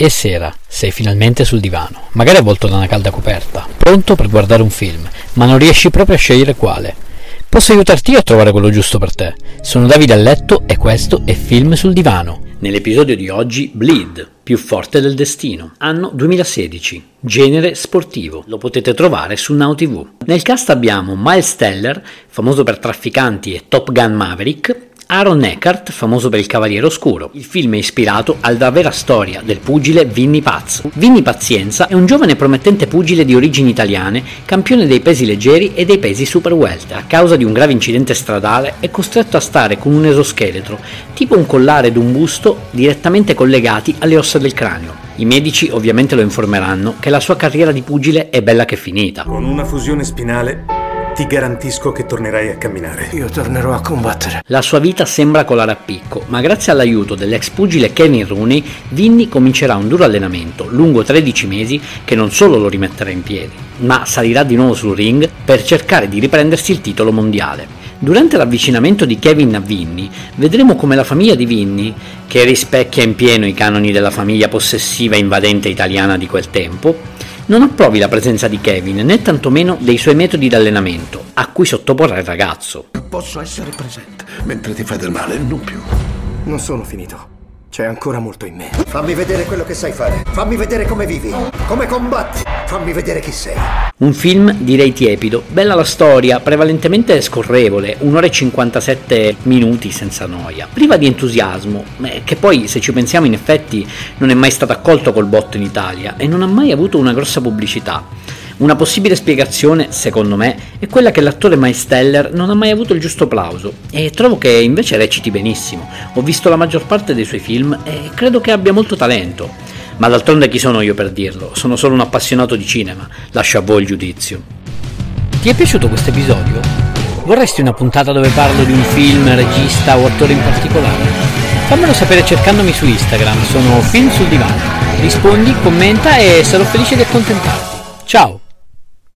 E sera, sei finalmente sul divano, magari avvolto da una calda coperta, pronto per guardare un film, ma non riesci proprio a scegliere quale. Posso aiutarti a trovare quello giusto per te. Sono Davide a letto e questo è Film sul divano. Nell'episodio di oggi Bleed, più forte del destino, anno 2016, genere sportivo. Lo potete trovare su Now TV. Nel cast abbiamo Miles Teller, famoso per Trafficanti e Top Gun Maverick, Aaron Eckhart, famoso per Il Cavaliere Oscuro. Il film è ispirato alla vera storia del pugile Vinny Paz. Vinny Pazienza è un giovane promettente pugile di origini italiane, campione dei pesi leggeri e dei pesi super welter. A causa di un grave incidente stradale è costretto a stare con un esoscheletro, tipo un collare ed un busto direttamente collegati alle ossa del cranio. I medici ovviamente lo informeranno che la sua carriera di pugile è bella che finita. Con una fusione spinale ti garantisco che tornerai a camminare. Io tornerò a combattere. La sua vita sembra colare a picco, ma grazie all'aiuto dell'ex pugile Kevin Rooney, Vinny comincerà un duro allenamento lungo 13 mesi che non solo lo rimetterà in piedi, ma salirà di nuovo sul ring per cercare di riprendersi il titolo mondiale. Durante l'avvicinamento di Kevin a Vinny, vedremo come la famiglia di Vinny, che rispecchia in pieno i canoni della famiglia possessiva e invadente italiana di quel tempo, non approvi la presenza di Kevin né tantomeno dei suoi metodi di allenamento, a cui sottoporrà il ragazzo. Posso essere presente mentre ti fai del male, non più. Non sono finito. C'è ancora molto in me. Fammi vedere quello che sai fare. Fammi vedere come vivi, come combatti. Fammi vedere chi sei. Un film direi tiepido, bella la storia, prevalentemente scorrevole, un'ora e 57 minuti senza noia, priva di entusiasmo, eh, che poi se ci pensiamo in effetti non è mai stato accolto col botto in Italia e non ha mai avuto una grossa pubblicità. Una possibile spiegazione, secondo me, è quella che l'attore Miles Teller non ha mai avuto il giusto applauso e trovo che invece reciti benissimo. Ho visto la maggior parte dei suoi film e credo che abbia molto talento. Ma d'altronde chi sono io per dirlo? Sono solo un appassionato di cinema, lascio a voi il giudizio. Ti è piaciuto questo episodio? Vorresti una puntata dove parlo di un film, regista o attore in particolare? Fammelo sapere cercandomi su Instagram, sono Film sul Divano. Rispondi, commenta e sarò felice di accontentarti. Ciao!